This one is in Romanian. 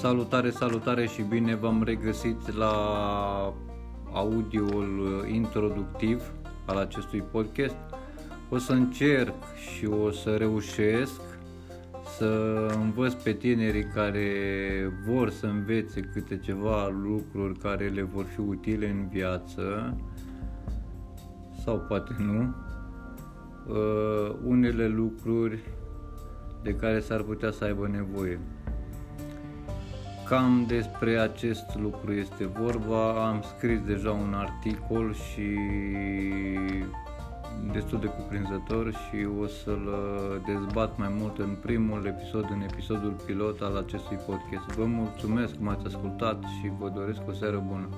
Salutare, salutare și bine v-am regăsit la audioul introductiv al acestui podcast. O să încerc și o să reușesc să învăț pe tinerii care vor să învețe câte ceva lucruri care le vor fi utile în viață sau poate nu, uh, unele lucruri de care s-ar putea să aibă nevoie. Cam despre acest lucru este vorba. Am scris deja un articol și destul de cuprinzător și o să-l dezbat mai mult în primul episod, în episodul pilot al acestui podcast. Vă mulțumesc că m-ați ascultat și vă doresc o seară bună.